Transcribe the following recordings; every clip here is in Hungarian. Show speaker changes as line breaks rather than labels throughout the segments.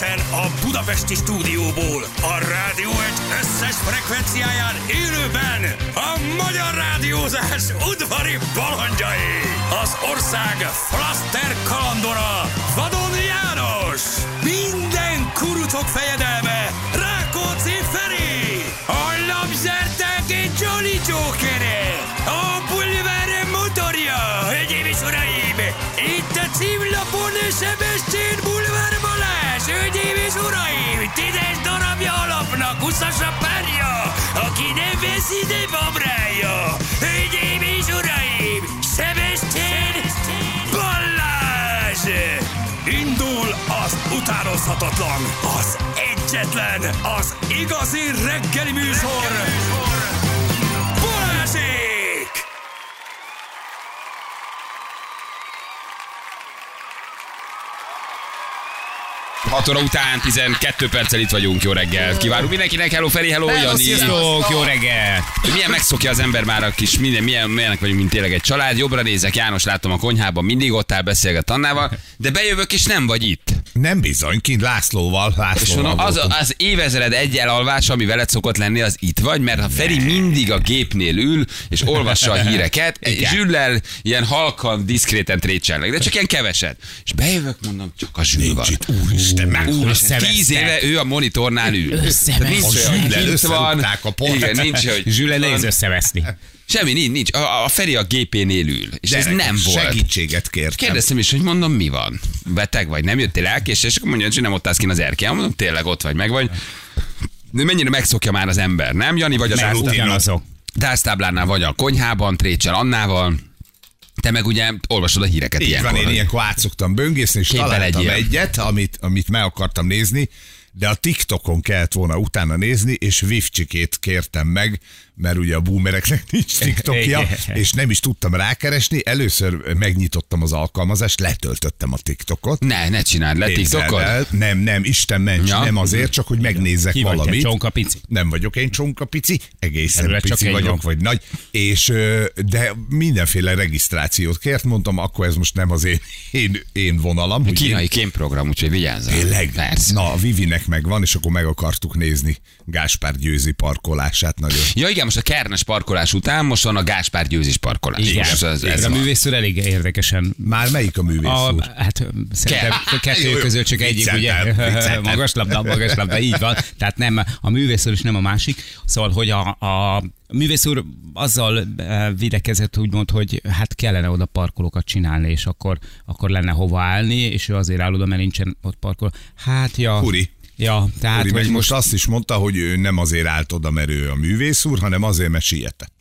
Egyenesen a Budapesti stúdióból, a rádió egy összes frekvenciáján élőben a magyar rádiózás udvari balandjai. Az ország flaster kalandora, Vadon János. Minden kurucok fejedelme, Rákóczi Feri. A labzárták Jolly Jokere. A bulvár motorja, hölgyeim és uraim. Itt a címlapon Sebestyén Tízes darabja alapnak, huszas a párja, aki nem veszi, de babrája. Hölgyeim és uraim, Sebestyén Balázs! Indul az utánozhatatlan, az egyetlen, az igazi reggeli műsor, Balázsék!
6 óra után 12 perccel itt vagyunk, jó reggelt. Kívánunk mindenkinek, hello Feri, hello,
Hello,
Jani.
sziasztok, jó reggel!
Milyen megszokja az ember már a kis, minden, milyen, milyenek vagyunk, mint tényleg egy család. Jobbra nézek, János látom a konyhában, mindig ott áll, beszélget Annával, de bejövök és nem vagy itt.
Nem bizony, kint Lászlóval,
És
Lászlóval
mondom, az, az évezred egy elalvás, ami veled szokott lenni, az itt vagy, mert a Feri mindig a gépnél ül, és olvassa a híreket, Zsüllel ilyen halkan, diszkréten trécselnek, de csak ilyen keveset. És bejövök, mondom, csak a Zsül van.
Itt, úristen, meg
Úristen, tíz éve ő a monitornál ül. Nincs olyan, van.
a port.
Igen, nincs, hogy
Zsüle nehéz összeveszni.
Semmi, nincs, nincs. A, a Feri a gépénél ül. És ez
Gyerekek,
nem volt.
Segítséget kértem.
Kérdeztem is, hogy mondom, mi van? Beteg vagy, nem jöttél el, és akkor mondja, hogy nem ott állsz kint az erkélyen. Mondom, tényleg ott vagy, meg vagy. De mennyire megszokja már az ember, nem? Jani vagy az
ugyanazok.
Dásztáblánál vagy a konyhában, trécsel Annával. Te meg ugye olvasod a híreket
Így
ilyenkor.
van, én ilyenkor át szoktam böngészni, és
Képbe
találtam
legyél.
egyet, amit, amit meg akartam nézni, de a TikTokon kellett volna utána nézni, és Vivcsikét kértem meg, mert ugye a boomereknek nincs TikTokja, és nem is tudtam rákeresni. Először megnyitottam az alkalmazást, letöltöttem a TikTokot.
Ne, ne csináld le TikTokot.
Nem, nem, Isten ments,
Ja.
nem azért, csak hogy megnézzek
Ki vagy
valamit.
csonka pici?
Nem vagyok én csonka pici, egészen
csak
pici
egy
vagyok,
van.
vagy nagy, és de mindenféle regisztrációt kért, mondtam, akkor ez most nem az én, én, én vonalam. hogy
Kínai
én-
kémprogram, úgyhogy vigyázzál.
Tényleg?
Persze.
Na, a Vivinek megvan, és akkor meg akartuk nézni Gáspár Győzi parkolását nagyon.
Ja igen, most a Kernes parkolás után most van a Gáspár győzis parkolás.
Igen.
Most ez, ez
Ez a művész úr elég érdekesen
Már melyik a művész
a,
úr?
hát szerintem
Jó,
kettő
jó,
közül csak egyik, ugye? Magas labda, magas labda, így van. Tehát nem a művész úr és nem a másik. Szóval, hogy a, a művész úr azzal eh, videkezett, úgymond, hogy hát kellene oda parkolókat csinálni, és akkor, akkor lenne hova állni, és ő azért áll oda, mert nincsen ott parkoló. Hát, ja.
Uri.
Ja, tehát,
Úri,
hogy
meg most azt is mondta, hogy ő nem azért állt oda, mert ő a művész úr, hanem azért, mert sietett.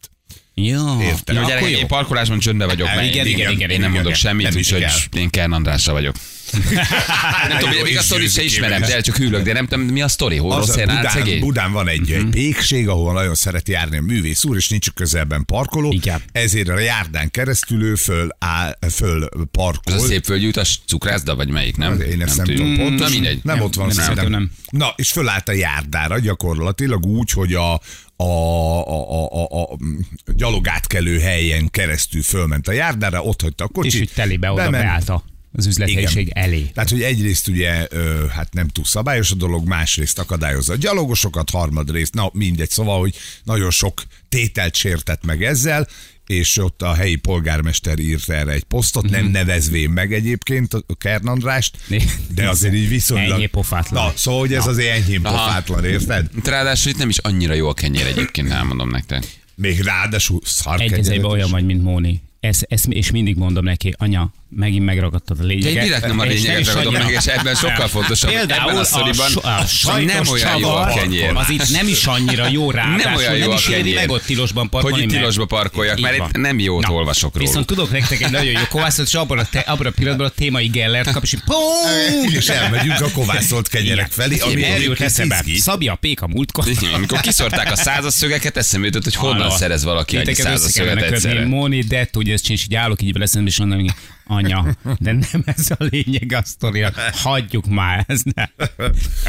Ja.
Értem.
Jó,
jó.
én parkolásban csöndbe vagyok.
Igen,
mert
igen,
én,
igen, igen,
én nem
igen,
mondok
igen.
semmit,
Nem
úgyhogy én Kern Andrásra vagyok. nem tudom, még a sztorit se ismerem, de csak hűlök, de nem tudom, mi a sztori, hol rossz
Budán? Budán van egy, egy pékség, ahol nagyon szeret járni a művész úr, és nincs közelben parkoló.
Igen.
Ezért a járdán keresztül ő föl, áll, föl
Ez
parkol.
a szép földjút, a cukrászda, vagy melyik, nem?
Én ezt nem,
tudjuk.
tudom pontosan.
Na mindegy.
Nem, ott van
nem, nem.
Na, és fölállt a járdára gyakorlatilag úgy, hogy a, a, a, a, a, gyalogátkelő helyen keresztül fölment a járdára, ott hagyta a kocsit.
És hogy telébe oda
bement.
beállta az üzlethelyiség
Igen.
elé.
Tehát, hogy egyrészt ugye, ö, hát nem túl szabályos a dolog, másrészt akadályozza a gyalogosokat, harmadrészt, na mindegy, szóval, hogy nagyon sok tételt sértett meg ezzel, és ott a helyi polgármester írt erre egy posztot, nem nevezvén meg egyébként a Kern Andrást, de azért így viszonylag...
Enyhé pofátlan.
Na, szóval, hogy ez azért enyhén pofátlan, érted?
Ráadásul itt nem is annyira jó a kenyér egyébként, elmondom nektek.
Még ráadásul
Egy kezében
is.
olyan vagy, mint Móni. Ez, ez, és mindig mondom neki, anya, megint megragadtad a
De
lényeget.
én direkt nem a lényeget ragadom meg, és ebben sokkal fontosabb.
Például
ebben a sztoriban
so- a sajtos
nem olyan jó a kenyér.
Az itt nem is annyira jó rá.
Nem olyan jó
nem
a
is éri
kenyér.
meg ott tilosban parkolni.
Hogy itt tilosba parkoljak, mert itt nem jót olvasok róluk.
Viszont tudok nektek egy nagyon jó kovászot, és abban a, te, abban a pillanatban a témai Gellert kap, és így pum!
És elmegyünk a kovászolt kenyerek felé, ami egyébként
eszembe. Szabja a pék a múltkor.
Amikor kiszorták a százas szögeket, eszembe jutott, hogy honnan szerez valaki annyi
Titeket
százas
össze kellene
szöget
kötni.
egyszerre.
Móni, de tudja, ezt csinálni, és így állok így vele szemben, és mondom, anya, de nem ez a lényeg a sztorinak. Hagyjuk már, ez nem.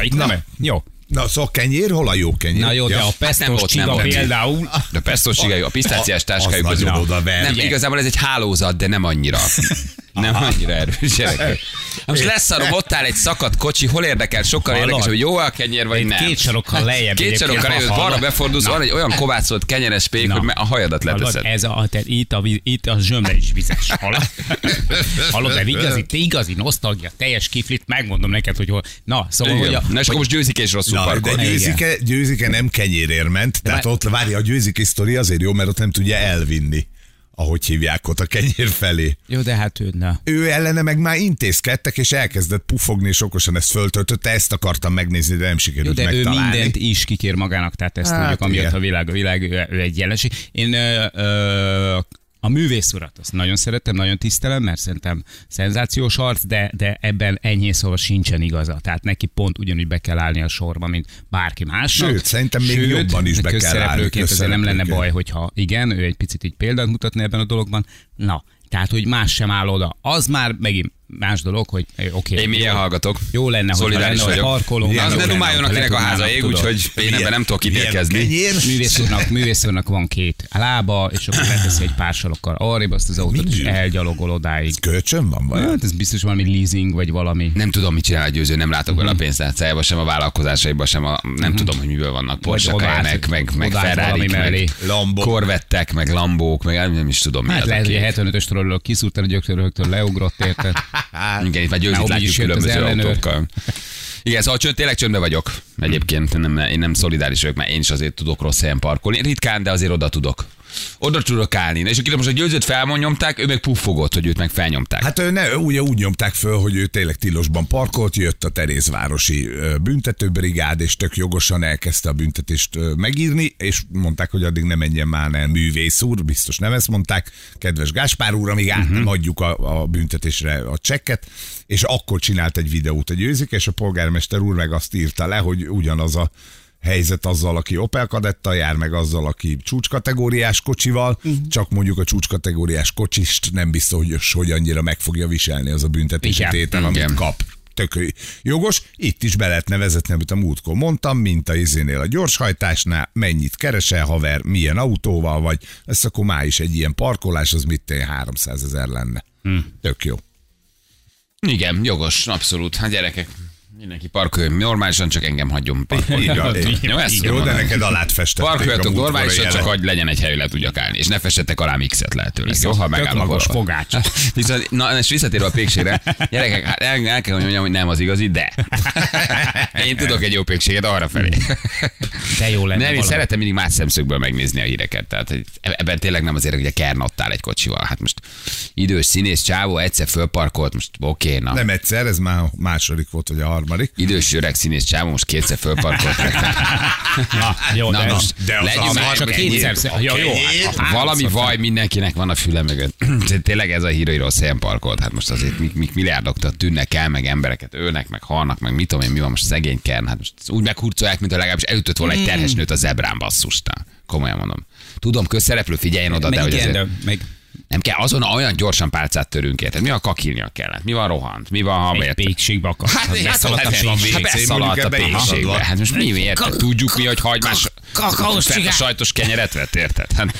Itt nem. Jó.
Na, szóval kenyér, hol a jó kenyér?
Na jó, de a
nem
pestos
volt, nem
csiga
volt.
például,
De a pestos csigájú, a pisztáciás
Az
táskájuk
nagyon
közül.
odaver.
Nem,
Igen.
igazából ez egy hálózat, de nem annyira. Nem annyira erős gyerekek. Most leszarom, ott áll egy szakadt kocsi, hol érdekel, sokkal érdekes, hogy jó a kenyér, vagy nem.
Két sarokkal lejjebb.
Két sarokkal előtt balra befordulsz, van egy olyan kovácsolt kenyeres pék,
Na.
hogy a hajadat leteszed.
ez a, te, itt, a, itt a zsömle is vizes. Hallod? Hallod, de igazi, te igazi nosztalgia, teljes kiflit, megmondom neked, hogy hol. Na, szóval, hogy a.
Na és akkor most győzik és rosszul
Na, de
parkol.
győzike, győzike nem kenyérér ment, tehát ott várja, a győzike sztori azért jó, mert ott nem tudja elvinni, ahogy hívják ott a kenyér felé.
Jó, de hát ő, na.
Ő ellene meg már intézkedtek, és elkezdett pufogni, és okosan ezt föltöltötte, ezt akartam megnézni, de nem
Jó,
sikerült
de ő
megtalálni.
mindent is kikér magának, tehát ezt
Hát,
tudjuk, amiatt a világ, a világ ő, ő egy jelenség. Én ö, ö, művész urat azt nagyon szeretem, nagyon tisztelem, mert szerintem szenzációs arc, de, de ebben enyhén szóval sincsen igaza. Tehát neki pont ugyanúgy be kell állni a sorba, mint bárki másnak.
Sőt, szerintem még jobban is be kell állni,
azért nem lenne baj, hogyha igen, ő egy picit így példát mutatni ebben a dologban. Na, tehát, hogy más sem áll oda. Az már megint más dolog, hogy eh, oké.
Én milyen hallgatok.
Jó lenne,
Szolidáris
lenne, hogy.
Na, az ne dumáljon, akinek a háza ég, úgyhogy én ebben nem tudok ítélkezni.
Művész úrnak, művész úrnak van két lába, és akkor leteszi egy pár salokkal arrébb azt az autót, és elgyalogol odáig.
Kölcsön van vagy?
Hát ez biztos valami leasing, vagy valami.
Nem tudom, mit csinál a győző, nem látok
Mhm.
bele a pénztárcájába, sem a vállalkozásaiba, sem a, nem tudom, hogy miből vannak Porsche meg, meg
odaállt
ferrari meg korvettek, meg lambók, meg nem is tudom mi
Hát lehet, hogy a 75-ös torolról kiszúrtál gyöktől, rögtön leugrott, érted?
Igen, itt már győzít
Már
látjuk különböző autókkal. Igen, szóval csönd, tényleg csöndbe vagyok. Egyébként nem, én nem szolidáris vagyok, mert én is azért tudok rossz helyen parkolni. Ritkán, de azért oda tudok. Oda tudok állni. És akkor most a győzőt felmondnyomták, ő meg puffogott, hogy őt meg felnyomták.
Hát ő ne, ugye úgy nyomták föl, hogy ő tényleg tilosban parkolt, jött a Terézvárosi büntetőbrigád, és tök jogosan elkezdte a büntetést megírni, és mondták, hogy addig ne menjen már el művész úr, biztos nem ezt mondták, kedves Gáspár úr, amíg át nem adjuk a, a büntetésre a csekket, és akkor csinált egy videót a győzik, és a polgármester úr meg azt írta le, hogy ugyanaz a helyzet azzal, aki Opel kadettal jár, meg azzal, aki csúcskategóriás kocsival, csak mondjuk a csúcskategóriás kocsist nem biztos, hogy annyira meg fogja viselni az a büntetési tétel, amit
Igen.
kap. Tök jogos, itt is be lehetne vezetni, amit a múltkor mondtam, mint a izénél a gyorshajtásnál, mennyit keresel, haver, milyen autóval vagy, ez akkor már is egy ilyen parkolás, az mit tenni, 300 ezer lenne. Tök jó.
Igen, jogos, abszolút. Hát gyerekek, mindenki parkoljon normálisan, csak engem hagyjon parkolni.
Van, így-
Jó, ezt
Jó, de neked alát festették.
Parkoljatok normálisan, csak hogy legyen egy hely, le tudjak állni. És ne fessetek alá mixet lehetőleg. Jó, ha megállok
magos fogács.
Viszont, na, és visszatérve a pékségre, gyerekek, hát el, el kell, mondjam, hogy nem az igazi, de. Én tudok egy jó pékséget arra felé.
De jó lenne
Nem, én szeretem mindig más szemszögből megnézni a híreket. Tehát hogy ebben tényleg nem azért, hogy a Kern ott áll egy kocsival. Hát most idős színész csávó egyszer fölparkolt, most oké, okay, na.
Nem egyszer, ez már második volt, vagy a harmadik.
Idős öreg színész csávó most kétszer fölparkolt.
Na, jó,
Na
de,
most,
de az
legyünk
az
már
csak kétszer. Jó, jó. hát, hát,
Valami vaj mindenkinek van a füle mögött. Tényleg ez a hír, hogy rossz helyen parkolt. Hát most azért mik, mik milliárdoktól tűnnek el, meg embereket ölnek, meg halnak, meg mit tudom én, mi van most szegény Kern. Hát most úgy meghurcolják, mint a legalábbis elütött volna egy terhes nőt a zebrán basszusnál. Komolyan mondom. Tudom, közszereplő, figyeljen oda, de
Meg
hogy
igen,
azért...
de meg
Nem kell, azon olyan gyorsan pálcát törünk érted. Mi a kakilnia kellett? Mi van rohant? Mi van, ha
egy
miért?
pékségbe akart.
Hát, hát,
beszaladt a
hát, hát, hát beszaladt a pékségbe. Hát most mi miért?
Ka-
Tudjuk mi, hogy hagymás
kakaós
fett a
csigár.
sajtos kenyeret vett, érted? Hát,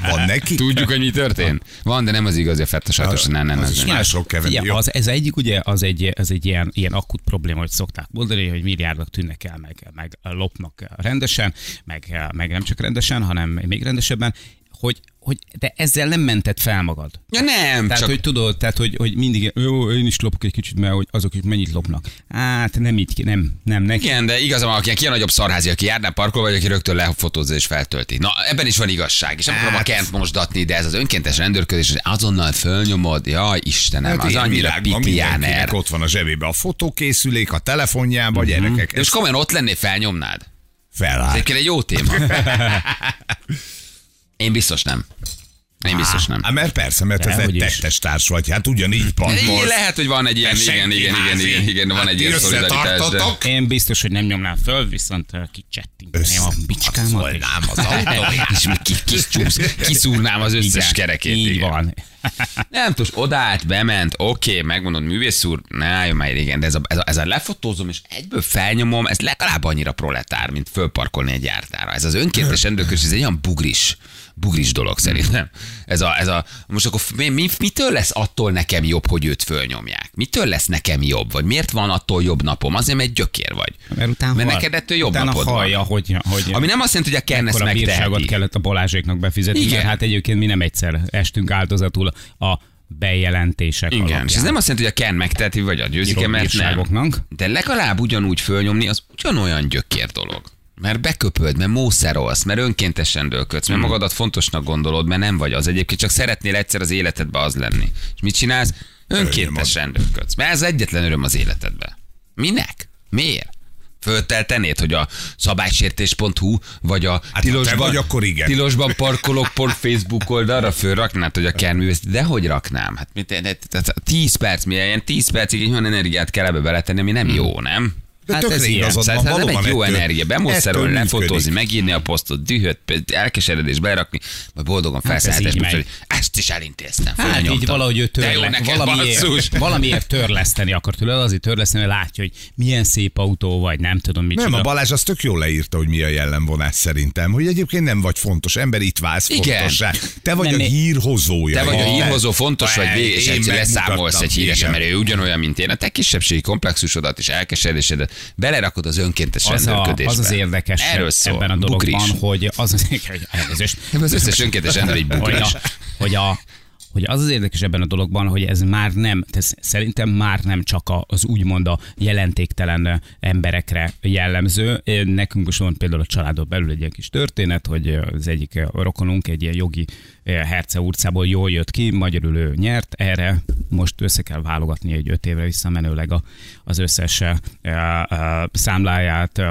Van neki?
Tudjuk, hogy mi történt. Van, de nem az igazi a fett a sajtos. Nem, nem,
Az
nem.
is
nem.
mások keverni.
Az, ez egyik, ugye, az egy, az egy ilyen, ilyen akut probléma, hogy szokták mondani, hogy milliárdok tűnnek el, meg, meg lopnak rendesen, meg, meg nem csak rendesen, hanem még rendesebben, hogy, hogy de ezzel nem mented fel magad.
Ja nem,
Tehát,
csak
hogy tudod, tehát, hogy, hogy mindig, jó, én is lopok egy kicsit, mert hogy azok is mennyit lopnak. Hát nem így, nem, nem, neki.
igen, de igazam, aki ki a nagyobb szarházi, aki járná parkol, vagy aki rögtön lefotózza és feltölti. Na, ebben is van igazság. És nem akarom a
Hát-
kent mosdatni, de ez az önkéntes rendőrködés, hogy azonnal fölnyomod, jaj, Istenem,
Hát
az
ilyen
annyira pitiáner.
ott van a zsebébe a fotókészülék, a telefonjában, uh-huh. gyerekek.
És
Ez
komolyan ott lennél, felnyomnád. Ez
feláll.
egyébként egy jó téma. Én biztos nem. Én biztos nem.
Hát mert persze, mert ez egy tettes társ vagy, hát ugyanígy
Igen,
parkolsz.
lehet, hogy van egy ilyen, igen, igen, igen, igen, igen, van
Hát
egy
ti
ilyen szolidaritás. De...
Én biztos, hogy nem nyomnám föl, viszont kicsettinteném a bicskámat.
Szólnám az autó.
És kiszúrnám az összes
Igen,
kerekét.
Így
igen.
van.
Nem tudom, odállt, bement, oké, okay, megmondod, művész úr, ne álljon már igen, de ez a, ez, a, ez a lefotózom, és egyből felnyomom, ez legalább annyira proletár, mint fölparkolni egy jártára. Ez az önkéntes rendőrkös, ez egy olyan bugris bugris dolog szerintem. Ez a, ez a, most akkor mi, mi, mitől lesz attól nekem jobb, hogy őt fölnyomják? Mitől lesz nekem jobb? Vagy miért van attól jobb napom? Azért, mert gyökér vagy.
Mert utána
mert
hal-
neked ettől jobb
utána
napod
hallja,
van.
hogy, hogy
Ami nem azt jelenti, hogy a Kern ezt megteheti.
kellett a Balázséknak befizetni,
Igen.
mert hát egyébként mi nem egyszer estünk áldozatul a bejelentések
Igen,
alapján.
és ez nem azt jelenti, hogy a Ken megteheti, vagy a győzike, mert nem. De legalább ugyanúgy fölnyomni, az ugyanolyan gyökér dolog. Mert beköpöd, mert mószerolsz, mert önkéntesen dölködsz,
Hmm.
mert magadat fontosnak gondolod, mert nem vagy az egyébként, csak szeretnél egyszer az életedbe az lenni. És mit csinálsz? Önkéntesen dölködsz. Mert ez egyetlen öröm az életedbe. Minek? Miért? Fölteltenéd, hogy a szabálysértés.hu vagy a
Hát,
tilosban,
vagy, akkor igen.
tilosban parkolok pont Facebook oldalra fölraknád, hogy a kernművész, de hogy raknám? Hát mit, de, de, de, 10 perc, milyen ilyen 10 percig egy olyan energiát kell ebbe beletenni, ami nem jó, nem?
De
Hát ez ilyen.
van,
ez nem egy jó
ettől-
energia, bemószerolni,
ettől
lefotózni, megírni a posztot, dühöt, elkeseredés berakni, majd boldogan
Hát ez
felszállítás, hogy
megy.
ezt is elintéztem.
Hát így valahogy ő törle, valamiért, valamiért törleszteni akar tőle, azért törleszteni, mert látja, hogy milyen szép autó vagy, nem tudom mit
Nem, a Balázs az tök jól leírta, hogy mi a jellemvonás szerintem, hogy egyébként nem vagy fontos ember, itt válsz
Igen.
fontossá. Te vagy
Nem,
a hírhozója.
Te vagy a hírhozó, fontos vagy, és egyszer leszámolsz egy híresen, mert ő ugyanolyan, mint én. A te kisebbségi komplexusodat és elkeseredésedet belerakod az önkéntes
az, a,
rendőrködésbe.
az az érdekes
Erről szól.
ebben a dologban,
Bugris.
hogy az az.
Az összes önkéntes rendőr egy
hogy,
bugris.
a, hogy, a, hogy az az érdekes ebben a dologban, hogy ez már nem, ez szerintem már nem csak az úgymond a jelentéktelen emberekre jellemző. Nekünk most van például a családon belül egy ilyen kis történet, hogy az egyik rokonunk egy ilyen jogi Herce utcából jól jött ki, magyarul ő nyert, erre most össze kell válogatni egy öt évre visszamenőleg az összes számláját,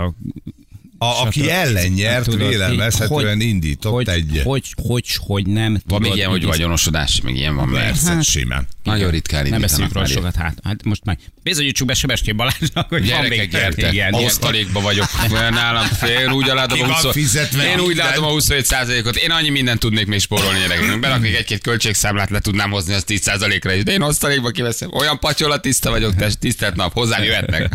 A, aki ellen nyert,
Tudod,
vélelmezhetően
hogy-
indított
hogy,
egy...
Hogy, hogy, hogy nem.
Van még
tudod,
ilyen, hogy vagyonosodás, meg ilyen van,
Persze,
Hát,
simán.
nagyon ritkán
Nem beszéljük róla sokat, hát, hát most már bizonyítsuk be Sebestyén Balázsnak, hogy van még
gyertek,
Igen,
osztalékba vagyok, olyan nálam fél, úgy látom a
van
20,
fizetve
én úgy látom a 27 ot én annyi mindent tudnék még spórolni gyerekek. Beraknék egy-két költségszámlát, le tudnám hozni az 10 ra is, de én osztalékba kiveszem. Olyan patyola tiszta vagyok, test, tisztelt nap, hozzám jöhetnek.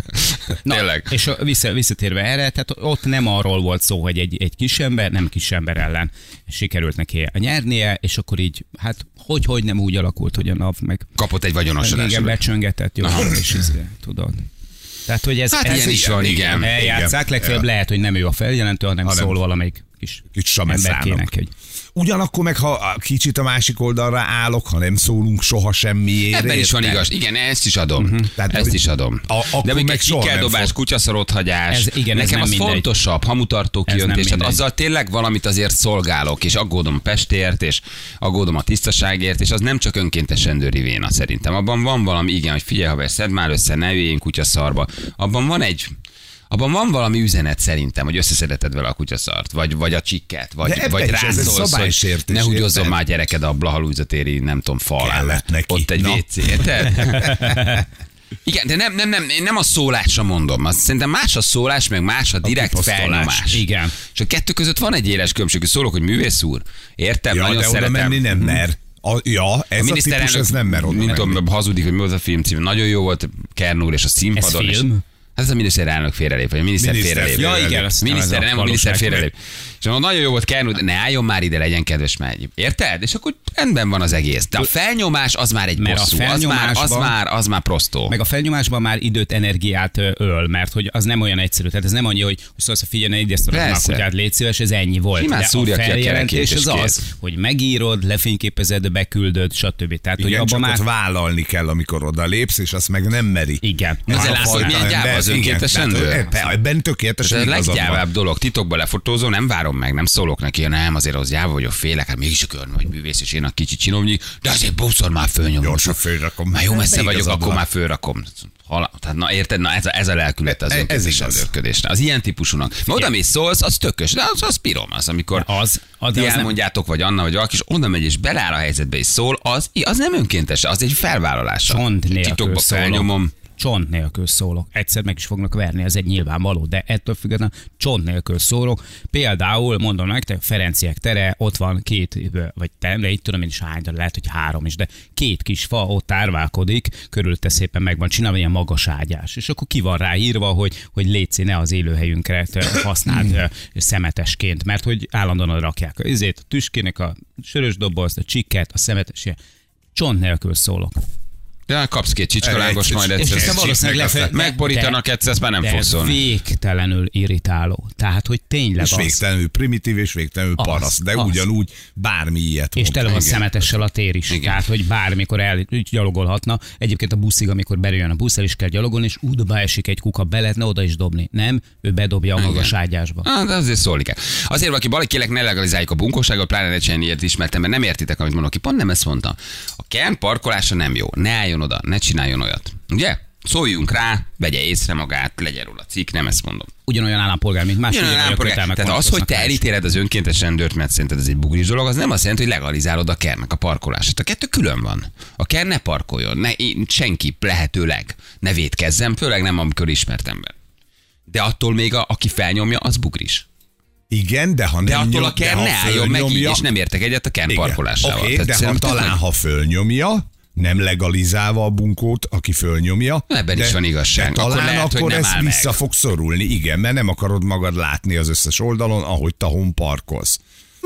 Na,
Tényleg.
és vissza, visszatérve erre, tehát ott nem arról volt szó, hogy egy, egy kis ember, nem kis ember ellen sikerült neki nyernie, és akkor így, hát hogy, hogy nem úgy alakult, hogy a nap meg
Kapott egy vagyonosodást.
igen, becsöngetett, jó, és izé, tudod. Tehát, hogy ez,
Hát
ez
ilyen is van, igen.
Eljátszák, legfeljebb lehet, hogy nem ő a feljelentő, hanem,
Hanem-
szól valamelyik kis,
Kis
emberkének, hogy
Ugyanakkor meg, ha kicsit a másik oldalra állok, ha nem szólunk soha semmiért.
Ebben is van igaz. Igen, ezt is adom.
Mhm.
Tehát,
ezt is adom.
a- akkor
De
meg soha
kikeldobás,
fog-
kutyaszorothagyás.
Ez- igen, ez
Nekem
nem
az
mindegy.
fontosabb, hamutartó
Ez
kijöntés. Tehát azzal tényleg valamit azért szolgálok, és aggódom a Pestért, és aggódom a tisztaságért, és az nem csak önkéntes rendőri véna szerintem. Abban van valami, igen, hogy figyelj, haver, szedd már össze, ne kutyaszarba. Abban van egy abban van valami üzenet szerintem, hogy összeszedheted vele a kutyaszart, vagy, vagy a csikket, vagy,
De
vagy rászólsz, hogy ne húgyozzon már gyereked a Blahalújzatéri, nem tudom, falán. Ott egy. WC, érted? Igen, de nem, nem, nem, nem a szólásra mondom. Azt szerintem más a szólás, meg más a direkt
kiposztolás.
felnyomás.
Igen.
És a kettő között van egy éles különbség. Szólok, hogy művész úr, értem,
Ja,
nagyon
de
szeretem.
menni nem mer. A, ja, ez a, típus, ez nem mer oda
mint tudom, hazudik, hogy mi volt a film cím. Nagyon jó volt Kern úr és a színpadon.
Ez
és-
film?
Hát ez a miniszterelnök félrelép, vagy a miniszter
Miniszter
félrelép.
Ja, igen, azt
Miniszter,
az a
nem a miniszter félrelép. És mondom, nagyon jó volt Kern úr, de ne álljon már ide, legyen kedves, megy. Érted? És akkor rendben van az egész. De a felnyomás az már egy
Mert a
bosszú. Az már, az
felnyomásban-
már, az már prostó.
Meg a felnyomásban már időt, energiát öl, mert hogy az nem olyan egyszerű. Tehát ez nem annyi, hogy hogy szólsz, figyelj, ne idézted a
Persze.
kutyát, légy szíves, ez ennyi volt.
Simán
a
szúrja ki a
feljelentés az az, hogy megírod, lefényképezed, beküldöd, stb. Tehát, hogy
Igen, csak
abban már...
vállalni kell, amikor oda lépsz, és azt meg nem meri.
Igen.
Ezzel
Az a
látod, milyen gyáva
ember,
az
igen, tehát,
rendőr?
ebben- tökéletesen
Ez a leggyávább dolog. Titokban lefotózom, nem várom meg, nem szólok neki, nem, azért az gyáva vagyok, félek, hát mégis a körn vagy művész, és én a kicsi csinovnyi, de azért buszor már fölnyomom.
Gyorsan fölrakom.
Már jó messze vagyok, akkor már fölrakom. Hala, tehát na érted, na ez a, ez a lelkülete az
Ez- ez
önkéntes
igaz.
rendőrködésnek. Az ilyen típusúnak. Ma oda mész szólsz, az tökös, de az, az pirom, az, amikor
Az- az-
ti
az nem-
elmondjátok, vagy Anna, vagy valaki, és oda megy, és beláll a helyzetbe, és szól, az, az nem önkéntes, az egy felvállalás.
Csont nélkül
Titokba
szólok.
felnyomom.
Csont nélkül szólok. Egyszer meg is fognak verni, ez egy nyilvánvaló, de ettől függetlenül csont nélkül szólok. Például, mondom nektek, Ferenciek tere, ott van két, vagy te, de itt tudom én is hány, de lehet, hogy három is, de két kis fa ott árválkodik, körülötte szépen meg van csinálva, ilyen magas ágyás. És akkor ki van rá írva, hogy, hogy létszi ne az élőhelyünkre használd ö, szemetesként, mert hogy állandóan rakják ezért a tüskének a sörös dobozt, a csikket, a szemetes, csont nélkül szólok.
De kapsz két csicskalángost
Egy-
majd
és
egyszer.
aztán valószínűleg
meg
lefe-
megborítanak
de-
egyszer, ezt már nem
de
fog szólni.
végtelenül irritáló. Tehát, hogy tényleg
És
az.
végtelenül primitív és végtelenül
Az,
paraszt, de
az.
ugyanúgy bármi ilyet
És tele van szemetessel a tér is.
Igen.
Tehát, hogy bármikor el úgy gyalogolhatna. Egyébként a buszig, amikor berjön a busz, el is kell gyalogolni, és útba esik egy kuka, be lehetne oda is dobni. Nem, ő bedobja a magas ágyásba.
Ah, de azért szólni kell. Azért valaki valaki kérlek, ne legalizáljuk a bunkóságot, pláne ne csinálni ilyet ismertem, mert nem értitek, amit mondok ki. Pont nem ezt mondtam. A kern parkolása nem jó. Ne álljon oda, ne csináljon olyat. Ugye? Szóljunk rá, vegye észre magát, legyen róla cikk, nem ezt mondom.
Ugyanolyan állampolgár, mint más.
Ugyanolyan állampolgár. Tehát az, hogy te elítéled az önkéntes rendőrt, mert szerinted ez egy bugris dolog, az nem azt jelenti, hogy legalizálod a kernek a parkolását. A kettő külön van. A ker ne parkoljon, ne, én, senki lehetőleg ne védkezzem, főleg nem amikor ismert ember. De attól még, a, aki felnyomja, az bugris.
Igen, de ha
De
nem
attól
nyom-
a kern
ha
ne álljon meg így, és nem értek egyet a kern parkolásával. Tehát
de ha talán, ha fölnyomja, nem legalizálva a bunkót, aki fölnyomja.
Ebben is van igazság.
De
Akkor
talán
lehet,
akkor
nem
ez
áll meg.
vissza fog szorulni, igen, mert nem akarod magad látni az összes oldalon, ahogy tahon parkolsz.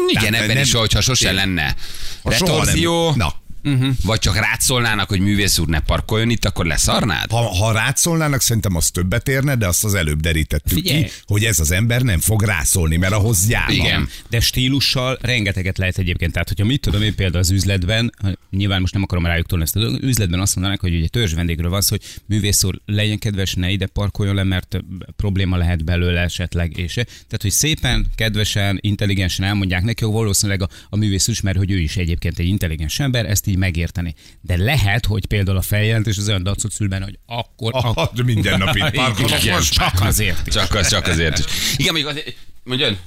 Igen,
Tehát
ebben
nem-
is, hogyha sose
Igen.
lenne
Ha soha nem-
retorzió,
Na,
uh-huh. vagy csak rátszolnának, hogy művész úr ne parkoljon itt, akkor leszarnád?
ha, ha rátszólnának, szerintem az többet érne, de azt az előbb derítettük
Figyelj.
ki, hogy ez az ember nem fog rászólni, mert ahhoz jár
Igen.
van.
De stílussal rengeteget lehet egyébként. Tehát, hogyha mit tudom én például az üzletben, nyilván most nem akarom rájuk tolni ezt, az üzletben azt mondanak, hogy ugye törzs vendégről van szó, hogy művész úr, legyen kedves, ne ide parkoljon le, mert probléma lehet belőle esetleg. És, tehát, hogy szépen, kedvesen, intelligensen elmondják neki, hogy valószínűleg a, a művész ismer, hogy ő is egyébként egy intelligens ember, ezt így megérteni. De lehet, hogy például a feljelentés az olyan dacot szül benne, hogy akkor,
Ah, de mindennapi parkolok
Igen,
most
csak azért. is.
Csak az, csak azért is. Igen, mondjuk azért, mondjon,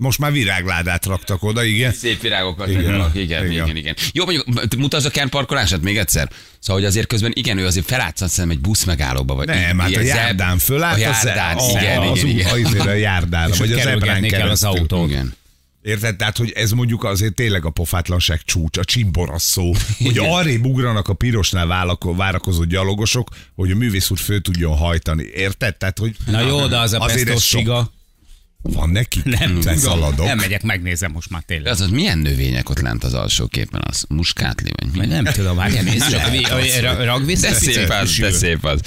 Most már virágládát raktak oda, igen.
szép virágokat
Igen.
igen. igen, igen,
Igen.
igen, igen. Jó, mondjuk mutasd a kern parkolását még egyszer. Szóval, hogy azért közben igen, ő azért felátszott szerintem egy busz megállóba. Vagy
Nem, hát a járdán fölállt,
A járdán,
az,
igen,
az,
igen, igen.
Az, a járdára,
És
vagy
hogy
az
kerülgetni kell az
keresztül.
autót.
Igen.
Érted? Tehát, hogy ez mondjuk azért tényleg a pofátlanság csúcs, a csimborasszó, hogy arrébb ugranak a pirosnál válako- várakozó gyalogosok, hogy a művész úr föl tudjon hajtani. Érted? Tehát, hogy
Na jó, de az a
Azért ez
pestos
sok.
siga.
Van neki?
Nem tudom. Nem megyek, megnézem most már tényleg.
az, az milyen növények ott lent az alsó képen? Az muskátli, vagy mi?
Nem tudom, várjál, nézd csak, a- a- a- rag vissza.
De szép az, de szép az.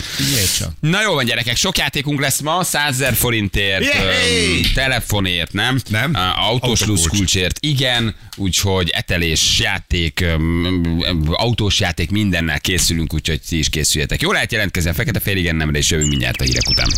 Na jó van gyerekek, sok játékunk lesz ma, 100 ezer forintért, telefonért, nem?
Nem?
Autós kulcsért, igen, úgyhogy etelés játék, autós játék, mindennel készülünk, úgyhogy ti is készüljetek. Jó lehet jelentkezni a fekete fél, igen, nemre, és jövünk mindjárt a hírek után.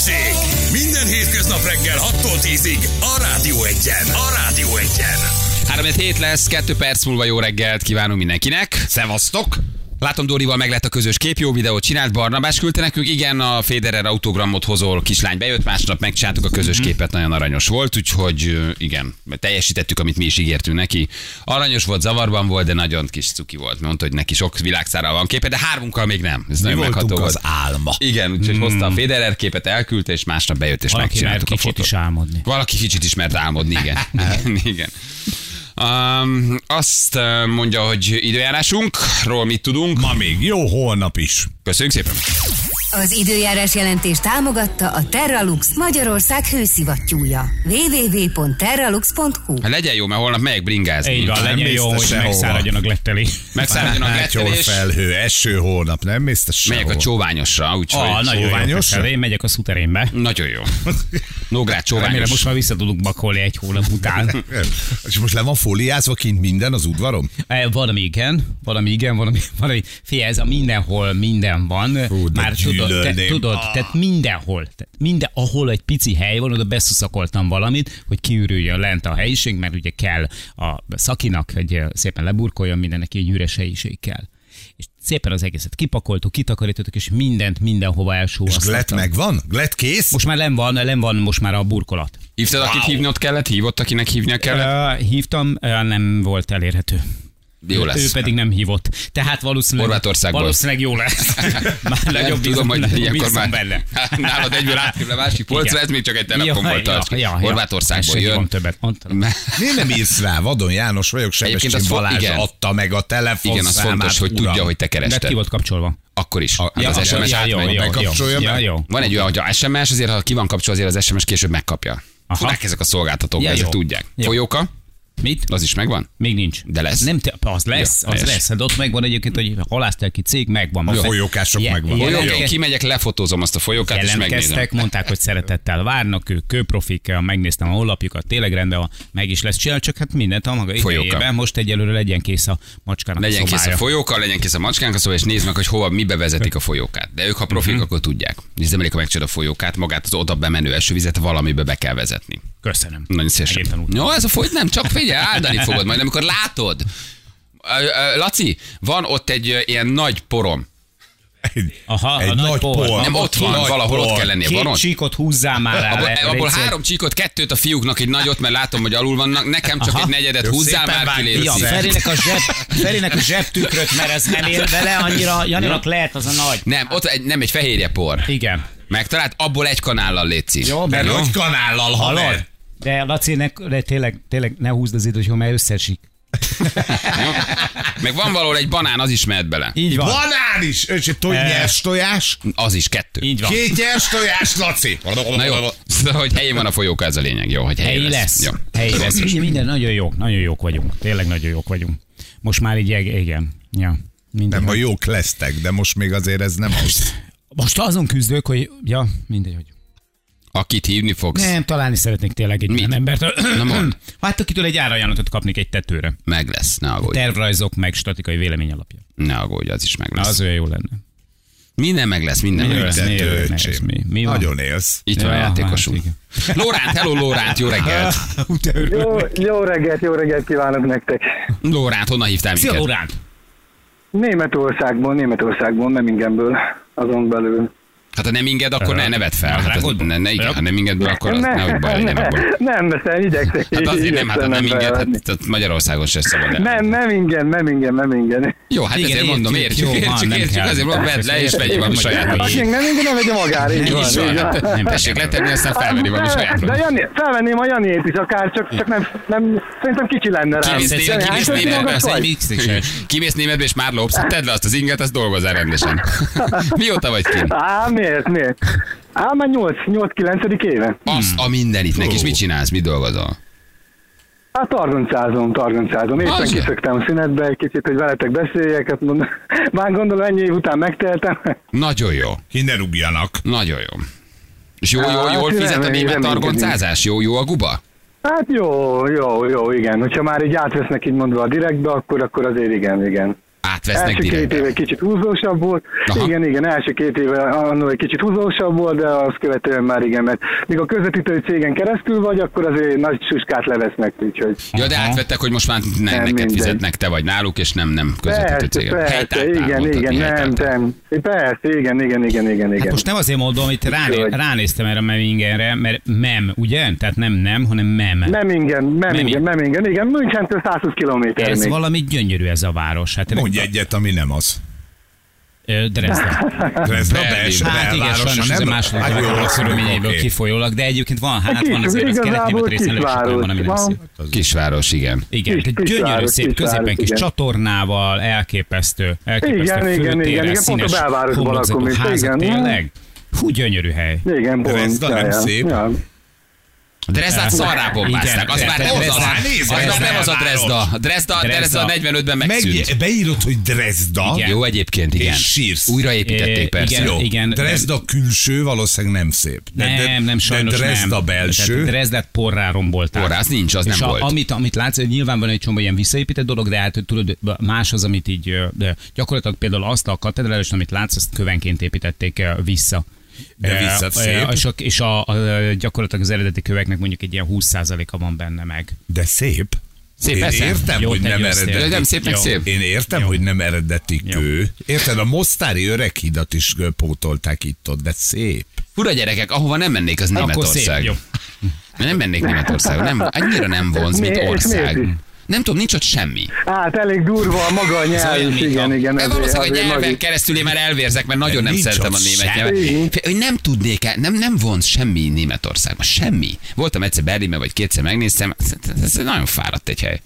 Balázsék! Minden hétköznap reggel 6-tól 10-ig a Rádió Egyen. A Rádió Egyen.
3 hét lesz, 2 perc múlva jó reggelt kívánunk mindenkinek.
Szevasztok!
Látom, Dórival meg lett a közös kép, jó videót csinált, Barnabás küldte nekünk, igen, a Federer autogramot hozol, kislány bejött, másnap megcsináltuk a közös képet, nagyon aranyos volt, úgyhogy igen, teljesítettük, amit mi is ígértünk neki. Aranyos volt, zavarban volt, de nagyon kis cuki volt, mondta, hogy neki sok világszárral van képe, de hármunkkal még nem. Ez
Mi
nagyon megható
az
volt.
álma.
Igen, úgyhogy hozta a Federer képet, elküldte, és másnap bejött, és
Valaki
megcsináltuk a
kicsit
fotót.
is álmodni.
Valaki kicsit is álmodni, igen. igen, igen. Um, azt uh, mondja, hogy időjárásunkról mit tudunk.
Ma még jó, holnap is.
Köszönjük szépen.
Az időjárás jelentés támogatta a Terralux Magyarország hőszivattyúja. www.terralux.hu
legyen jó, mert holnap megyek bringázni.
Így van,
Nem
legyen jó, hogy
sehova.
a gletteli.
Megszáradjon a
Fátyol
glettelés.
felhő, eső holnap, nem mész te
Megyek a csóványosra, úgyhogy
Ah, nagyon persze, Én megyek a szuterénbe.
nagyon jó. Nógrád
Remélem
csóványos.
most már vissza tudunk bakolni egy hónap után.
És most le van fóliázva kint minden az udvarom?
Eh, Valami igen, valami igen, valami, valami. Figyelj, ez a mindenhol minden van.
Fú, de
Már tudod, te,
gyűlölném.
tudod
Ah.
tehát mindenhol. Tehát minden, ahol egy pici hely van, oda beszuszakoltam valamit, hogy kiürüljön lent a helyiség, mert ugye kell a szakinak, hogy szépen leburkoljon mindennek, egy üres helyiség kell. És szépen az egészet kipakoltuk, kitakarítottuk, és mindent mindenhova
És
elsúvasztottam.
Glet megvan? Glet kész?
Most már nem van, nem van most már a burkolat.
Hívtad, akit hívnod kellett? Hívott, akinek hívnia kellett?
Uh, hívtam, uh, nem volt elérhető.
Jó lesz.
Ő pedig nem hívott. Tehát valószínűleg,
Horvátországból.
valószínűleg jó lesz. Már
Nem
nagyobb
tudom, hogy ilyenkor már
benne.
nálad egyből átlép a másik polcra, ez még csak egy telefon
Ja,
volt.
ja, ja, ja.
Horvátországból jön.
többet.
Miért nem írsz rá? Vadon János vagyok, Sebestyén Balázs
igen.
adta meg a telefon
Igen, az fontos, hogy tudja, hogy te
De ki
kerested.
volt kapcsolva?
Akkor is. Hát
Ja,
az
ja,
SMS
ja, jó, Ja, jó.
Van egy olyan, hogy a SMS, azért ha ki van kapcsolva, azért az SMS később megkapja.
Aha.
Tudják ezek a szolgáltatók,
Ja,
ezek
jó.
tudják.
Jó.
Folyóka,
Mit?
az is megvan?
Még nincs.
De lesz?
Nem te, az lesz,
Ja,
az lesz. Hát ott megvan egyébként, hogy halásztelki cég megvan.
A folyókások megvan.
Folyók, kimegyek, lefotózom azt a folyókát, és megnézem.
mondták, hogy szeretettel várnak, ők kőprofik, megnéztem a honlapjukat, tényleg rendben van, meg is lesz csinálni, csak hát mindent a maga idejében. Most egyelőre legyen kész a macskának
Legyen
a
kész a
szobája.
folyóka, legyen kész a macskánk a szó, és nézd meg, hogy hova, mibe vezetik a folyókát. De ők, ha profik,
Mhm.
akkor tudják. Elég, ha megcsinálod a folyókát, magát az oda bemenő esővizet valamibe be kell vezetni.
Köszönöm.
Nagyon szívesen. Jó, ez a folyt nem, csak figyelj, áldani fogod majd, amikor látod. Laci, van ott egy ilyen nagy porom.
Egy,
Aha,
egy
a nagy
nagy
por.
por.
Nem ott van,
Nagy
valahol ott
por.
kell lennie. Van
Két
ott?
csíkot húzzál már rá.
Abból,
le-
abból három csíkot, kettőt a fiúknak, egy nagyot, mert látom, hogy alul vannak. Nekem csak
Aha.
egy negyedet
Jó,
húzzál már ki, szíves.
Ferinek a, zseb, Ferinek a zsebtükröt, mert ez nem ér vele, annyira Janinak lehet az a nagy.
Nem, ott egy, nem egy fehérje por.
Igen.
Megtalált, abból egy kanállal létszik.
Jó,
Mert nagy kanállal,
Hallod? De Laci, ne, de tényleg, tényleg ne húzd az időt, hogy mert összesik.
Meg van valahol egy banán, az is mehet bele.
Így van.
Banán is! És tudj
Eh.
nyers tojás?
Az is kettő.
Így van.
Két nyers tojás, Laci!
Na jó, szóval, hogy helyén van a folyóka, ez a lényeg. Jó, hogy
Helyi lesz.
Jó.
Helyi lesz. Minden, minden nagyon jók, nagyon jók vagyunk. Tényleg nagyon jók vagyunk. Most már így, igen. Ja. Mindegy.
Nem, ha jók lesztek, de most még azért ez nem az.
Most azon küzdök, hogy... Ja, mindegy, hogy...
Akit hívni fogsz,
Nem, találni szeretnék tényleg egy
Mit?
ilyen embertől.
Na mondd.
Hát akitől egy árajánlatot kapnék egy tetőre.
meg lesz. Ne aggódj.
Tervrajzok meg statikai vélemény alapja.
Ne aggódj, az is meg
Na,
lesz.
az olyan jó lenne.
Minden meg lesz, minden meg
Mi
lesz.
lesz? Mi? Mi van?
Nagyon élsz.
Itt van a
Ja,
játékosunk.
hát
Lóránt, hello Lóránt, jó reggelt.
Jó, jó reggelt, jó reggelt kívánok nektek.
Lóránt, honnan hívtál
Szia,
minket?
Lóránt!
Németországból, Németországból, Memmingemből, azon belül.
Hát ha nem inged, akkor ne neved fel. Hát ez,
Drágodban?
ne, ne, igen, ha nem ingedből, akkor az nehogy baj legyen abból.
nem, nem, igyekszem.
Hát azért nem, hát ha nem inged, hát tehát Magyarországon se szabad el.
Nem, nem ingyen, nem ingyen, nem ingyen.
Jó, hát
Igen,
ezért mondom,
értjük,
értjük,
jó,
értjük,
nem
értjük,
kell.
azért mondom, vedd le és vegyél valami saját.
vagy.
Aki nem ingyen, nem vegye magára. Így van,
van. hát nem tessék letenni, aztán felvenni valami saját.
de Jani, felvenném a Janiét is akár, csak, csak nem, nem, szerintem kicsi lenne rá.
Kimész németbe, az és már lopsz, tedd le azt az inget, azt dolgozzál rendesen. Mióta vagy kint?
Miért, miért? Á, már 8, 8-9 éve.
Azt a mindenit, és mit csinálsz, mit dolgozol?
Hát targoncázom, targoncázom. Éppen
Az-
kiszöktem a szünetbe egy kicsit, hogy veletek beszéljek. Hát mondom, már gondolom ennyi év után megteltem.
Nagyon jó,
Ki ne rúgjanak.
nagyon jó. És jó, jó,
Hát,
jól fizet a német targoncázás? Jó, jó a guba?
Hát jó, jó, jó, igen. Hogyha már így átvesznek így mondva a direktbe, akkor, akkor azért igen, igen.
Átvesznek
első két éve kicsit húzósabb volt.
Aha.
Igen, igen, első két éve annól egy kicsit húzósabb volt, de azt követően már igen, mert míg a közvetítő cégen keresztül vagy, akkor azért nagy suskát levesznek, úgyhogy...
Ja, de átvettek, hogy most már ne,
Nem,
neked
mindegy.
fizetnek, te vagy náluk, és nem, nem közvetítő
Persze,
cégek.
persze, igen, igen, nem, nem. Persze, igen, igen, igen, igen, igen.
Hát most nem azért mondom, itt ráné, ránéztem erre a Memmingenre, mert mem, ugye? Tehát nem nem, hanem mem.
Nem igen, nem
Nem
igen, nem igen, igen, Münchentől 120 kilométer
Ez
még.
valami gyönyörű ez a város. Hát
Mondj egyet, ami nem az.
Dresda.
Dresda belső
Hát igen, sajnos ez a
nem?
második
Hát
legjobb körülményeiből
oké.
kifolyólag, de egyébként van, hát van azért az kelet-német részen van, ami nem
kisváros.
szép.
Kisváros, igen.
Igen,
Kis-
gyönyörű, szép, középen kis
igen.
csatornával, elképesztő, elképesztő
Igen, igen, igen, igen, pont a belvárosban lakom igen.
tényleg. Hú, gyönyörű hely.
Igen.
Dresda nem szép.
Ja.
Drezdát szarrá bombázták, az már nem az,
Dresda-
az, nem az a Dresda. Dresda,
Dresda.
Dresda 45-ben megszűnt.
Meg, beírod, hogy Dresda.
Jó egyébként, igen.
és sírsz.
Újraépítették persze.
igen, igen.
Dresda külső valószínűleg nem szép.
Nem, nem, sajnos
de Dresda
nem.
belső.
Dresdát porrá rombolták.
Porrá, az nincs, az nem
a,
volt.
Amit, amit látsz, hogy nyilván van egy csomó ilyen visszaépített dolog, de hát tudod, más az, amit így, gyakorlatilag például azt a katedrális, amit látsz, azt kövenként építették vissza.
De szép.
És, a, és a, a, gyakorlatilag az eredeti köveknek mondjuk egy ilyen 20%-a van benne meg.
De szép.
Szép,
Én
persze.
értem,
Jó,
hogy nem eredeti.
De nem szép, meg szép.
Én értem,
Jó.
hogy nem eredeti kő. Érted, a Mostári öreghidat is ö, pótolták itt ott, de szép.
Fura gyerekek, ahova nem mennék, az
Akkor szép,
Németország.
jó.
Nem mennék Németországba, nem, annyira nem vonz, mint ország. Nem tudom, nincs ott semmi.
Hát elég durva a maga a nyelv
olyan,
is, igen, igen. Ezért-
valószínűleg a nyelven
nagy-
keresztül én már elvérzek, mert nagyon nem szeretem a német nyelvet. Hogy nem tudnék el, nem, nem vonz semmi Németországban, semmi. Voltam egyszer Berlinben, vagy kétszer megnéztem, ez, ez nagyon fáradt egy hely.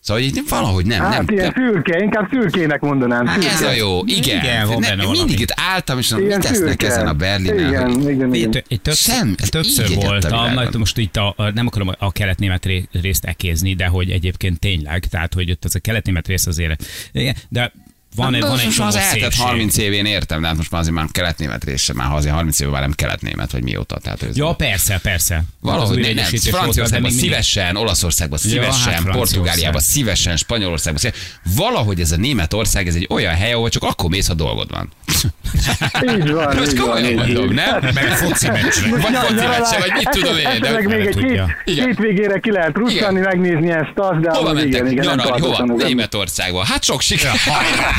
Szóval így valahogy nem, nem.
Hát ilyen
nem.
szürke, inkább szürkének mondanám.
Hát ez
szürke.
a jó, igen.
Igen, van
Ne- mindig itt álltam, és mondom,
Ilyen
mit tesznek
szürke.
ezen a Berlinen?
Igen,
hogy-
igen, igen.
Itt, itt többször,
Sem,
többször voltam, majd most itt a, nem akarom a kelet-német ré- részt ekézni, de hogy egyébként tényleg, tehát hogy ott az a kelet-német rész azért, de van, egy,
Hát,
van egy
most az
szépség.
30 évén értem, de hát most már azért már kelet-német része, már azért 30 éve már nem kelet-német, vagy mióta. Tehát ez
Ja, persze, persze.
Valahogy nem, nem. Franciaországban szívesen, Olaszországban szívesen,
hát Franciaország.
Portugáliában szívesen, Spanyolországban szívesen. Valahogy ez a Németország, ez egy olyan hely, ahol csak akkor mész, ha dolgod van.
Így van,
Most
így van. így
mondom, nem?
Meg foci meccsre.
Vagy foci meccse, vagy mit tudom én, de
Esetleg még egy
tudja.
két,
Igen.
két végére ki lehet rusztani, megnézni ezt, azt, de
Hova mentek nyaralni? Hova? Németországba. Hát sok siker.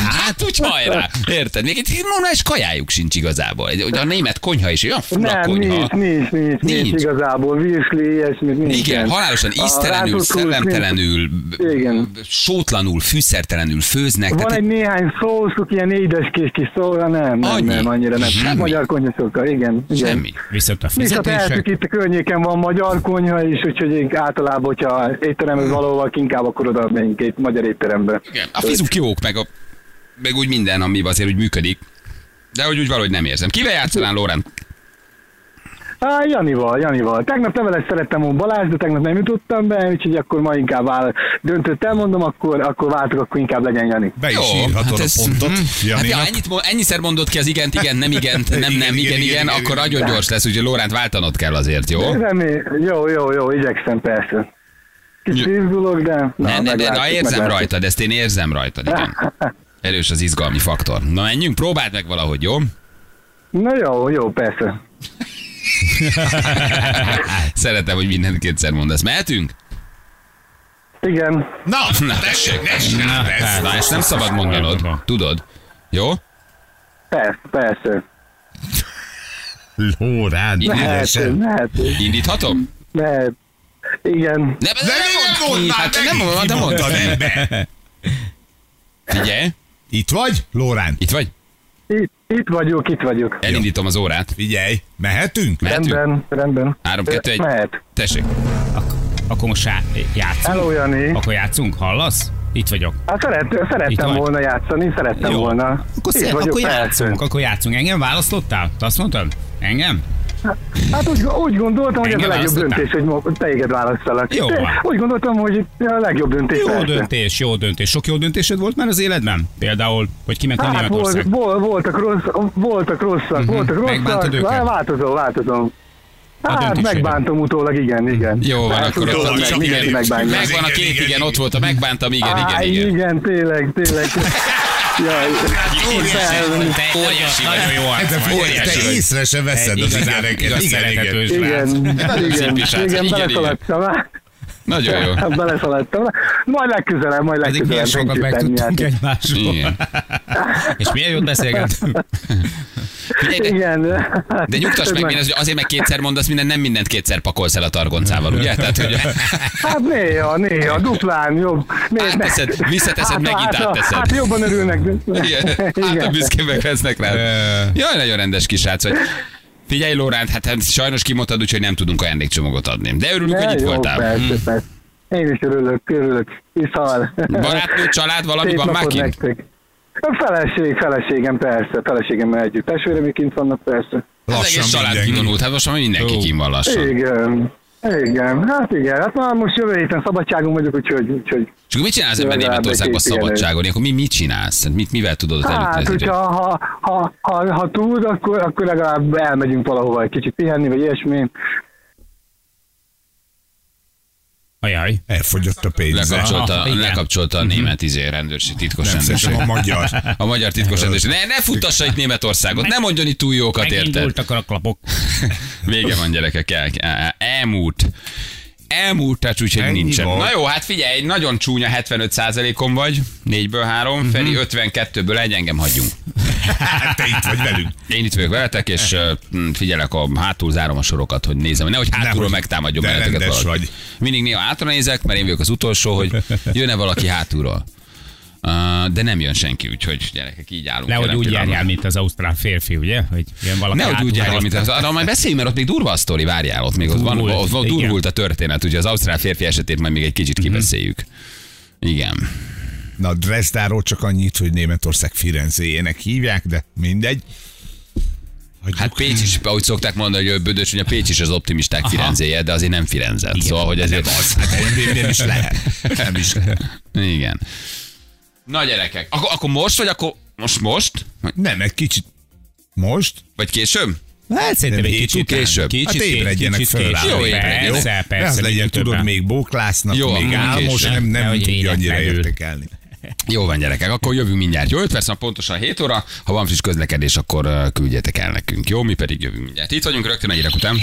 Hát úgy hajrá. Érted? Még egy normális kajájuk sincs igazából. A német konyha is olyan fura
Nem,
konyha.
nincs, nincs, nincs, nincs,
Nincs.
igazából, virsli, ilyesmit nincs.
Igen, halálosan íztelenül, szellemtelenül,
Igen.
sótlanul, fűszertelenül főznek.
Van
Tehát
egy néhány szószuk, ilyen édes kis kis szóra, nem, nem,
Annyi?
nem, annyira nem.
Semmi?
Magyar konyhaszokkal, igen. igen.
semmi.
Viszont a
Viszont tehetük
fizetések,
itt a környéken van magyar konyha is, úgyhogy én általában, hogyha étteremhez valóval inkább akkor oda megyünk egy magyar étterembe.
Igen, a fizuk jók, meg, a, meg úgy minden, ami azért úgy működik. De hogy úgy valahogy nem érzem. Kivel játszanál, Lórán?
Á, Janival, Janival. Tegnap leveles szerettem volna Balázs, de tegnap nem jutottam be, úgyhogy akkor ma inkább áll. Döntött elmondom, akkor, akkor váltok, akkor inkább legyen Jani.
Be is írhatod a pontot
mhm. Hát, ja, ennyit, ennyiszer mondod ki az igent, igen, nem igent, nem, nem, igen, igen, igen, akkor nagyon gyors lesz, úgyhogy Lóránt váltanod kell azért, jó?
Remély, jó, jó, jó, igyekszem persze. Kicsit izgulok, de... Na,
Ne, ne, ne, na érzem
meglátjuk.
rajtad, ezt én érzem rajtad, igen. Erős az izgalmi faktor. Na menjünk, próbáld meg valahogy, jó?
Na jó, jó, persze.
Szeretem, hogy mindent kétszer mondasz. Mehetünk?
Igen.
Na,
Na, tessék,
tessék,
Na,
tessék.
Na, ezt nem szabad mondanod, tudod? Jó?
Persze, persze. Mehet,
üresen.
mehet,
Indíthatom?
mehet. Igen.
Nem,
De nem mondd már,
hát nem
megint
mondom, nem mondom.
kimondtad ebbe.
Figyelj,
Itt vagy, Lórán?
itt vagy?
Itt, itt vagyok, itt vagyok.
Elindítom az órát.
Figyelj, mehetünk?
Mehetünk?
Rendben, rendben.
3, 2, 1.
Mehet.
Tessék.
Ak- akkor most já- játszunk?
Hello, Jani.
Akkor játszunk? Hallasz? Itt vagyok.
Hát szeret, szerettem volna játszani, szerettem
Jó.
volna.
Akkor,
vagyok,
akkor játszunk, akkor játszunk. Engem választottál? Te azt mondtad? Engem?
Hát úgy, úgy gondoltam, hogy ez a legjobb döntés, hogy téged választalak.
Jó
De. Úgy gondoltam, hogy a legjobb döntés.
Jó
persze.
döntés, jó döntés. Sok jó döntésed volt már az életben? Például, hogy kimentél
Hát volt,
Németország.
vol, voltak, rossz, voltak rosszak, voltak rosszak.
Őket?
Vá- Változom, változom. Hát megbántom utólag, igen, igen.
Jó van,
Hát
akkor ott
meg,
igen,
megbántja.
Megvan a két
igen,
igen,
igen.
ott volt a megbántam, igen, igen, igen.
igen, tényleg, tényleg. Jaj.
Óriási
nagyon, jó arc vagy.
te észre se veszed az
igaz
Igen, igen.
Igen, igen, igen, beleszaladtam.
Nagyon jó.
Beleszaladtam. Majd legközelebb, majd
Eddig milyen
legközelebb.
sokat megtudtunk egymásról. És milyen jót beszélgettünk?
Figyelj, de,
Igen.
de nyugtass meg, minden, azért meg kétszer mondasz minden, nem mindent kétszer pakolsz el a targoncával, ugye? Tehát, hogy
Hát néha, néha, duplán jobb. Né-
Átteszed, visszateszed, megint
hát,
átteszed.
Hát jobban örülnek.
Igen, hát a
Igen.
büszkébbek lesznek rád. Jaj, nagyon rendes kisrác vagy. Figyelj, Lóránt, hát, hát sajnos kimondtad, úgyhogy nem tudunk ajándékcsomagot adni. De örülünk, hogy
Ne,
itt
jó,
voltál.
Persze, persze. Én is örülök, örülök. Iszal.
Barátnő, család, valami
Szép
van már kint?
nektek. A feleség, feleségem persze, feleségemmel együtt. Testvérem kint vannak persze.
Az
Lassan
egész család kivonult, hát most már mindenki kim van lassan.
Igen. Igen, hát igen, hát már most jövő héten szabadságon vagyok, úgyhogy, úgyhogy
És akkor mit csinálsz ebben Németországban szabadságon? Akkor mi mit csinálsz? Mit, mivel tudod
Hát,
elütni?
hogyha ha, ha, ha, ha tud, akkor, akkor legalább elmegyünk valahova egy kicsit pihenni, vagy ilyesmi.
Ajaj.
Elfogyott a pénze.
Lekapcsolta,
Aha,
lekapcsolta a német izé, rendőrség, titkos
Nem,
rendőrség.
a magyar.
A magyar titkos rendőrség. Ne, ne futtassa itt Németországot, ne mondjon itt túl jókat, érted?
Megindultak a klapok.
Vége van, gyerekek, el, el, elmúlt. Elmúlt, tehát úgyhogy
Ennyi
nincsen.
volt.
Na jó, hát figyelj, nagyon csúnya 75%-on vagy, 4-ből 3, Feri 52-ből egy, engem hagyjunk.
Hát te itt vagy velünk.
Én itt vagyok veletek, és ö, hm, figyelek, a hátul zárom a sorokat, hogy nézem. Nehogy hátulról megtámadjon benneteket valaki.
vagy.
Mindig néha hátra nézek, mert én vagyok az utolsó, hogy jön-e valaki hátulról. Uh, de nem jön senki, úgyhogy gyerekek, így állunk.
Nehogy úgy járjál, mint az ausztrál férfi, ugye? Hogy jön valaki
Nehogy úgy járjál, mint az. Arra majd beszéljünk, mert ott még durva a sztori, várjál, ott még ott van, ott van
igen.
durvult a történet, ugye az ausztrál férfi esetét majd még egy kicsit
Mhm.
kibeszéljük. Igen.
Na, Dresdáról csak annyit, hogy Németország Firenzéjének hívják, de mindegy. Hagyjuk.
Hát Pécs is, ahogy szokták mondani, hogy Bödös, hogy a Pécs is az optimisták Firenzéje, de azért nem Firenze. Szóval, hogy ezért...
az, hát nem, nem is lehet. Nem is lehet.
Igen. Na gyerekek, akkor, akkor most, vagy akkor most most?
Nem, egy kicsit most,
Vagy később?
Hát szerintem
Nem,
egy kicsit
később.
Kicsit,
Hát ébredjenek
kicsit
föl rá.
később.
Jó, ébredjenek.
Persze,
Ne
persze.
az legyen, tudod, még bóklásznak,
Jó,
még álmos, nem, nem tudja annyira értékelni.
Jó van gyerekek, akkor jövünk mindjárt. Jó, 5 perc van pontosan 7 óra. Ha van friss közlekedés, akkor küldjetek el nekünk. Jó, mi pedig jövünk mindjárt. Itt vagyunk rögtön egy után.